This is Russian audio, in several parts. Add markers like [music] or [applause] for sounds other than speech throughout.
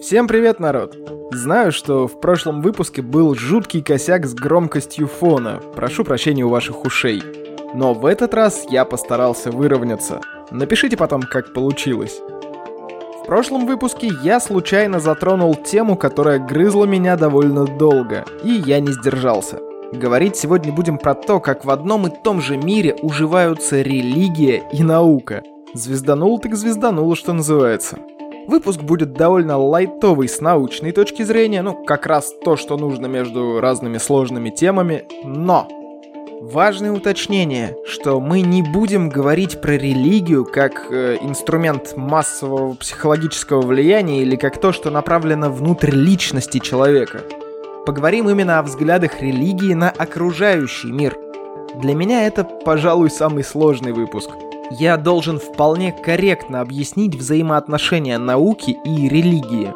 Всем привет, народ! Знаю, что в прошлом выпуске был жуткий косяк с громкостью фона. Прошу прощения у ваших ушей. Но в этот раз я постарался выровняться. Напишите потом, как получилось. В прошлом выпуске я случайно затронул тему, которая грызла меня довольно долго, и я не сдержался. Говорить сегодня будем про то, как в одном и том же мире уживаются религия и наука. Звезданул так звезданул, что называется. Выпуск будет довольно лайтовый с научной точки зрения, ну, как раз то, что нужно между разными сложными темами, но... Важное уточнение, что мы не будем говорить про религию как э, инструмент массового психологического влияния или как то, что направлено внутрь личности человека. Поговорим именно о взглядах религии на окружающий мир. Для меня это, пожалуй, самый сложный выпуск – я должен вполне корректно объяснить взаимоотношения науки и религии.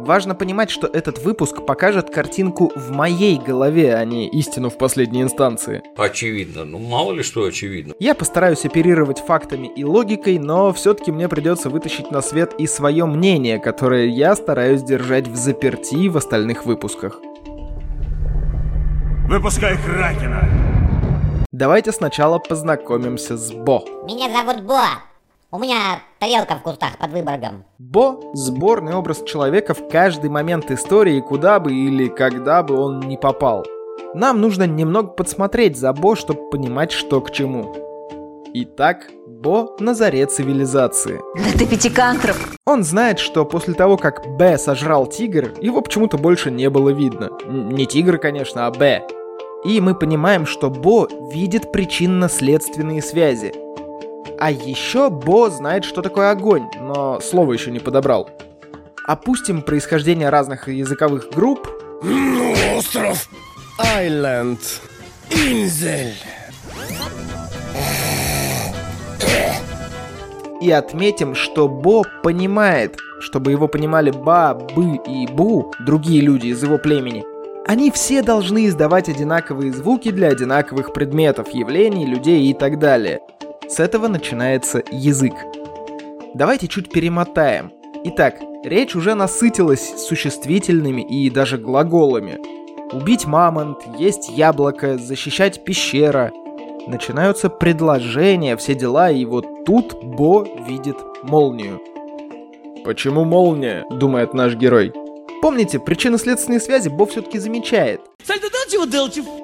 Важно понимать, что этот выпуск покажет картинку в моей голове, а не истину в последней инстанции. Очевидно. Ну, мало ли что очевидно. Я постараюсь оперировать фактами и логикой, но все-таки мне придется вытащить на свет и свое мнение, которое я стараюсь держать в заперти в остальных выпусках. Выпускай Кракена! Давайте сначала познакомимся с Бо. Меня зовут Бо. У меня тарелка в кустах под Выборгом. Бо – сборный образ человека в каждый момент истории, куда бы или когда бы он ни попал. Нам нужно немного подсмотреть за Бо, чтобы понимать, что к чему. Итак, Бо на заре цивилизации. Да ты пятикантроп! Он знает, что после того, как Б сожрал тигр, его почему-то больше не было видно. Не тигр, конечно, а Б. И мы понимаем, что Бо видит причинно-следственные связи. А еще Бо знает, что такое огонь, но слово еще не подобрал. Опустим происхождение разных языковых групп. Остров. Айленд. Инзель. И отметим, что Бо понимает, чтобы его понимали Ба, Бы и Бу, другие люди из его племени, они все должны издавать одинаковые звуки для одинаковых предметов, явлений, людей и так далее. С этого начинается язык. Давайте чуть перемотаем. Итак, речь уже насытилась существительными и даже глаголами. Убить мамонт, есть яблоко, защищать пещера. Начинаются предложения, все дела, и вот тут Бо видит молнию. «Почему молния?» — думает наш герой. Помните, причинно-следственные связи Бо все-таки замечает.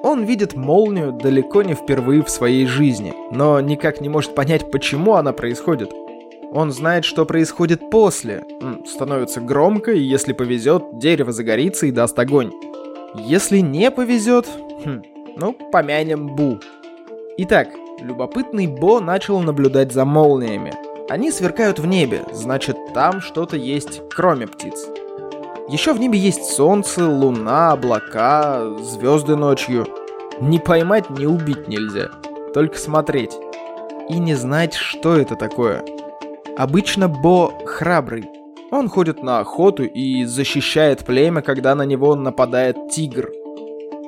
Он видит молнию далеко не впервые в своей жизни, но никак не может понять, почему она происходит. Он знает, что происходит после. Становится громко, и если повезет, дерево загорится и даст огонь. Если не повезет, хм, ну, помянем Бу. Итак, любопытный Бо начал наблюдать за молниями. Они сверкают в небе, значит, там что-то есть, кроме птиц. Еще в небе есть солнце, луна, облака, звезды ночью. Не поймать, не убить нельзя. Только смотреть. И не знать, что это такое. Обычно Бо храбрый. Он ходит на охоту и защищает племя, когда на него нападает тигр.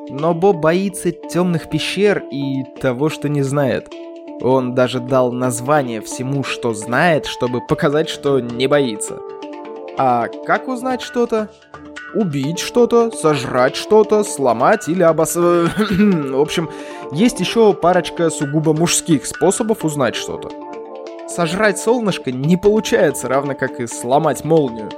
Но Бо боится темных пещер и того, что не знает. Он даже дал название всему, что знает, чтобы показать, что не боится. А как узнать что-то? Убить что-то, сожрать что-то, сломать или обос... [clears throat] В общем, есть еще парочка сугубо мужских способов узнать что-то. Сожрать солнышко не получается, равно как и сломать молнию.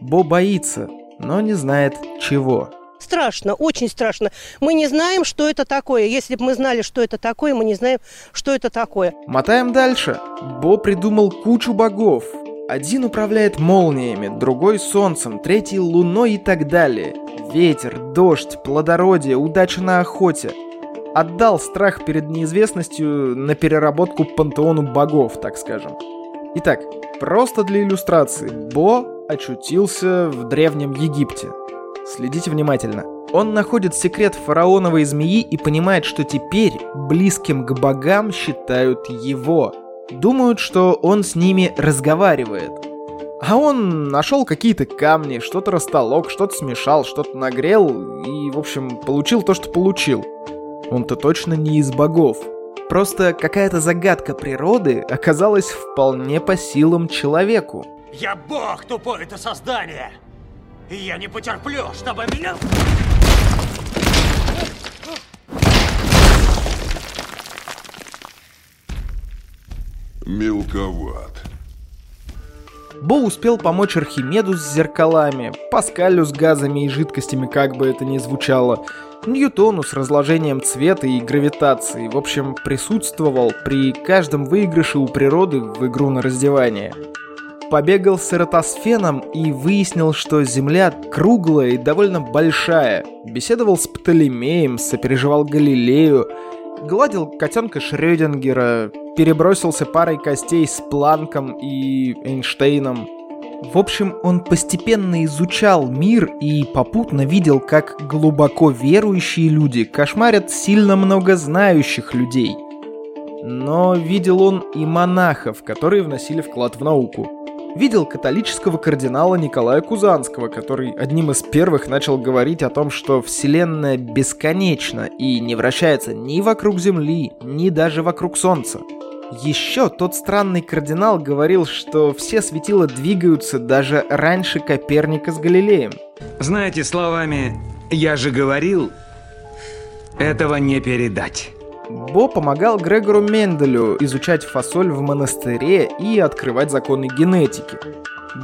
Бо боится, но не знает чего. Страшно, очень страшно. Мы не знаем, что это такое. Если бы мы знали, что это такое, мы не знаем, что это такое. Мотаем дальше. Бо придумал кучу богов, один управляет молниями, другой солнцем, третий луной и так далее. Ветер, дождь, плодородие, удача на охоте. Отдал страх перед неизвестностью на переработку пантеону богов, так скажем. Итак, просто для иллюстрации. Бо очутился в Древнем Египте. Следите внимательно. Он находит секрет фараоновой змеи и понимает, что теперь близким к богам считают его – Думают, что он с ними разговаривает. А он нашел какие-то камни, что-то растолок, что-то смешал, что-то нагрел и, в общем, получил то, что получил. Он-то точно не из богов. Просто какая-то загадка природы оказалась вполне по силам человеку. Я бог тупое это создание! И я не потерплю, чтобы меня... Мелковат. Бо успел помочь Архимеду с зеркалами, Паскалю с газами и жидкостями, как бы это ни звучало, Ньютону с разложением цвета и гравитации. В общем, присутствовал при каждом выигрыше у природы в игру на раздевание. Побегал с эратосфеном и выяснил, что Земля круглая и довольно большая. Беседовал с Птолемеем, сопереживал Галилею, гладил котенка Шрёдингера, перебросился парой костей с Планком и Эйнштейном. В общем, он постепенно изучал мир и попутно видел, как глубоко верующие люди кошмарят сильно много знающих людей. Но видел он и монахов, которые вносили вклад в науку. Видел католического кардинала Николая Кузанского, который одним из первых начал говорить о том, что Вселенная бесконечна и не вращается ни вокруг Земли, ни даже вокруг Солнца. Еще тот странный кардинал говорил, что все светила двигаются даже раньше Коперника с Галилеем. Знаете, словами «я же говорил», этого не передать. Бо помогал Грегору Менделю изучать фасоль в монастыре и открывать законы генетики.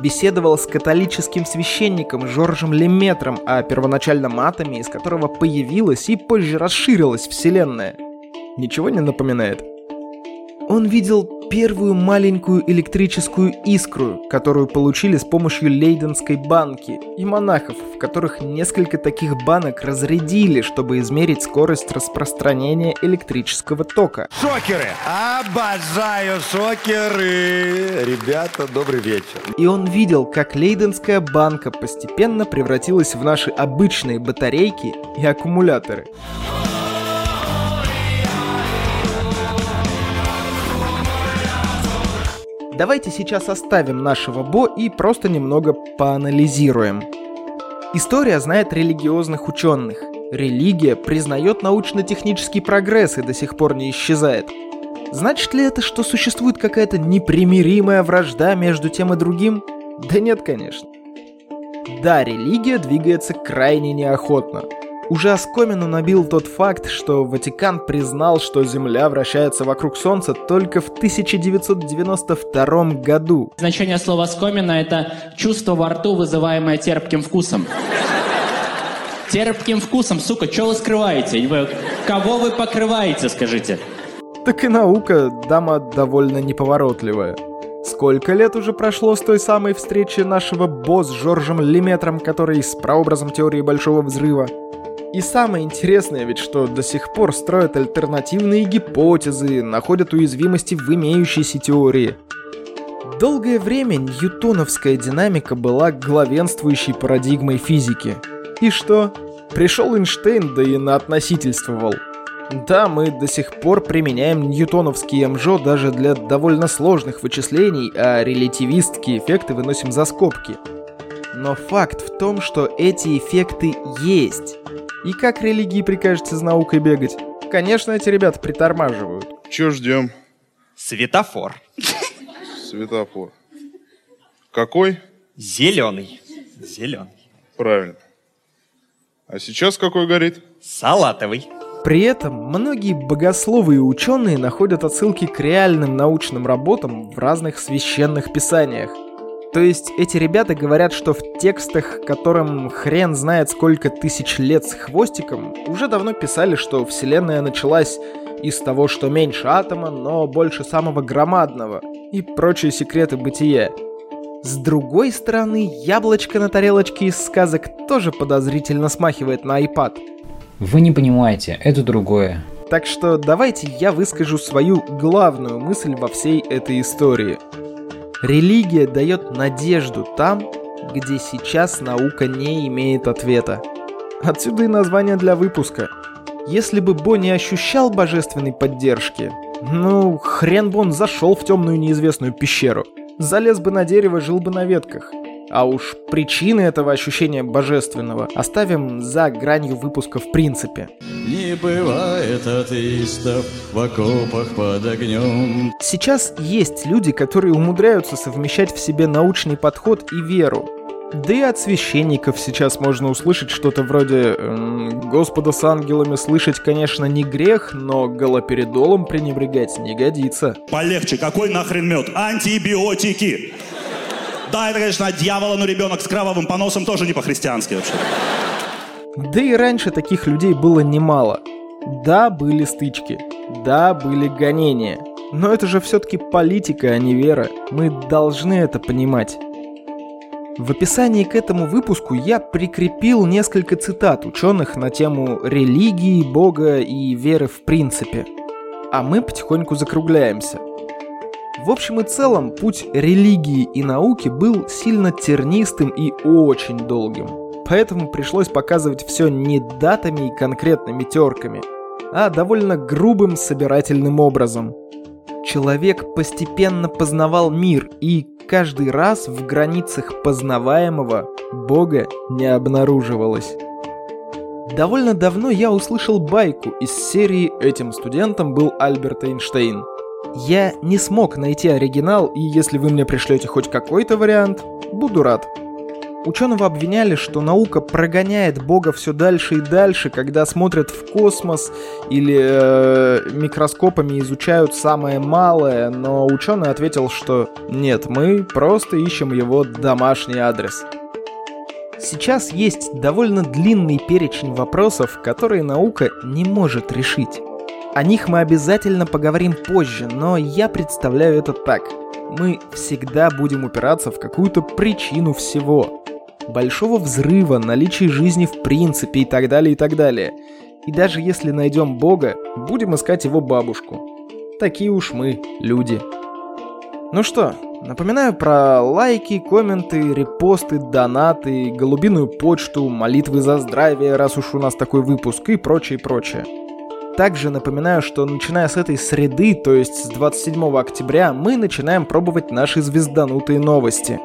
Беседовал с католическим священником Жоржем Леметром о первоначальном атоме, из которого появилась и позже расширилась Вселенная. Ничего не напоминает? Он видел первую маленькую электрическую искру, которую получили с помощью Лейденской банки, и монахов, в которых несколько таких банок разрядили, чтобы измерить скорость распространения электрического тока. Шокеры! Обожаю шокеры! Ребята, добрый вечер. И он видел, как Лейденская банка постепенно превратилась в наши обычные батарейки и аккумуляторы. Давайте сейчас оставим нашего Бо и просто немного поанализируем. История знает религиозных ученых. Религия признает научно-технический прогресс и до сих пор не исчезает. Значит ли это, что существует какая-то непримиримая вражда между тем и другим? Да нет, конечно. Да, религия двигается крайне неохотно. Уже оскомину набил тот факт, что Ватикан признал, что Земля вращается вокруг Солнца только в 1992 году. Значение слова «скомина» — это чувство во рту, вызываемое терпким вкусом. Терпким вкусом, сука, что вы скрываете? Кого вы покрываете, скажите? Так и наука, дама довольно неповоротливая. Сколько лет уже прошло с той самой встречи нашего Бо с Жоржем Леметром, который с прообразом теории Большого Взрыва? И самое интересное ведь, что до сих пор строят альтернативные гипотезы, находят уязвимости в имеющейся теории. Долгое время ньютоновская динамика была главенствующей парадигмой физики. И что? Пришел Эйнштейн, да и наотносительствовал. Да, мы до сих пор применяем ньютоновский МЖО даже для довольно сложных вычислений, а релятивистские эффекты выносим за скобки. Но факт в том, что эти эффекты есть. И как религии прикажете с наукой бегать? Конечно, эти ребята притормаживают. Че ждем? Светофор. Светофор. Какой? Зеленый. Зеленый. Правильно. А сейчас какой горит? Салатовый. При этом многие богословы и ученые находят отсылки к реальным научным работам в разных священных писаниях. То есть эти ребята говорят, что в текстах, которым хрен знает сколько тысяч лет с хвостиком, уже давно писали, что Вселенная началась из того, что меньше атома, но больше самого громадного, и прочие секреты бытия. С другой стороны, яблочко на тарелочке из сказок тоже подозрительно смахивает на iPad. Вы не понимаете, это другое. Так что давайте я выскажу свою главную мысль во всей этой истории. Религия дает надежду там, где сейчас наука не имеет ответа. Отсюда и название для выпуска. Если бы Бо не ощущал божественной поддержки, ну, хрен бы он зашел в темную неизвестную пещеру. Залез бы на дерево, жил бы на ветках. А уж причины этого ощущения божественного оставим за гранью выпуска в принципе. Не бывает атеистов в окопах под огнем. Сейчас есть люди, которые умудряются совмещать в себе научный подход и веру. Да и от священников сейчас можно услышать что-то вроде эм, «Господа с ангелами слышать, конечно, не грех, но галоперидолом пренебрегать не годится». Полегче, какой нахрен мед? Антибиотики! Да, это, конечно, от дьявола, но ребенок с кровавым поносом тоже не по-христиански вообще. Да и раньше таких людей было немало. Да, были стычки. Да, были гонения. Но это же все-таки политика, а не вера. Мы должны это понимать. В описании к этому выпуску я прикрепил несколько цитат ученых на тему религии, бога и веры в принципе. А мы потихоньку закругляемся. В общем и целом, путь религии и науки был сильно тернистым и очень долгим. Поэтому пришлось показывать все не датами и конкретными терками, а довольно грубым собирательным образом. Человек постепенно познавал мир, и каждый раз в границах познаваемого Бога не обнаруживалось. Довольно давно я услышал байку из серии «Этим студентом был Альберт Эйнштейн», я не смог найти оригинал, и если вы мне пришлете хоть какой-то вариант, буду рад. Ученого обвиняли, что наука прогоняет Бога все дальше и дальше, когда смотрят в космос или э, микроскопами изучают самое малое, но ученый ответил, что нет, мы просто ищем его домашний адрес. Сейчас есть довольно длинный перечень вопросов, которые наука не может решить. О них мы обязательно поговорим позже, но я представляю это так. Мы всегда будем упираться в какую-то причину всего. Большого взрыва, наличие жизни в принципе и так далее, и так далее. И даже если найдем Бога, будем искать его бабушку. Такие уж мы, люди. Ну что, напоминаю про лайки, комменты, репосты, донаты, голубиную почту, молитвы за здравие, раз уж у нас такой выпуск и прочее, прочее. Также напоминаю, что начиная с этой среды, то есть с 27 октября, мы начинаем пробовать наши звезданутые новости.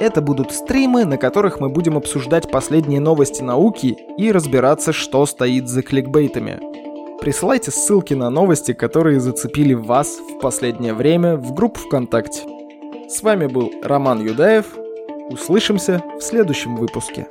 Это будут стримы, на которых мы будем обсуждать последние новости науки и разбираться, что стоит за кликбейтами. Присылайте ссылки на новости, которые зацепили вас в последнее время в группу ВКонтакте. С вами был Роман Юдаев. Услышимся в следующем выпуске.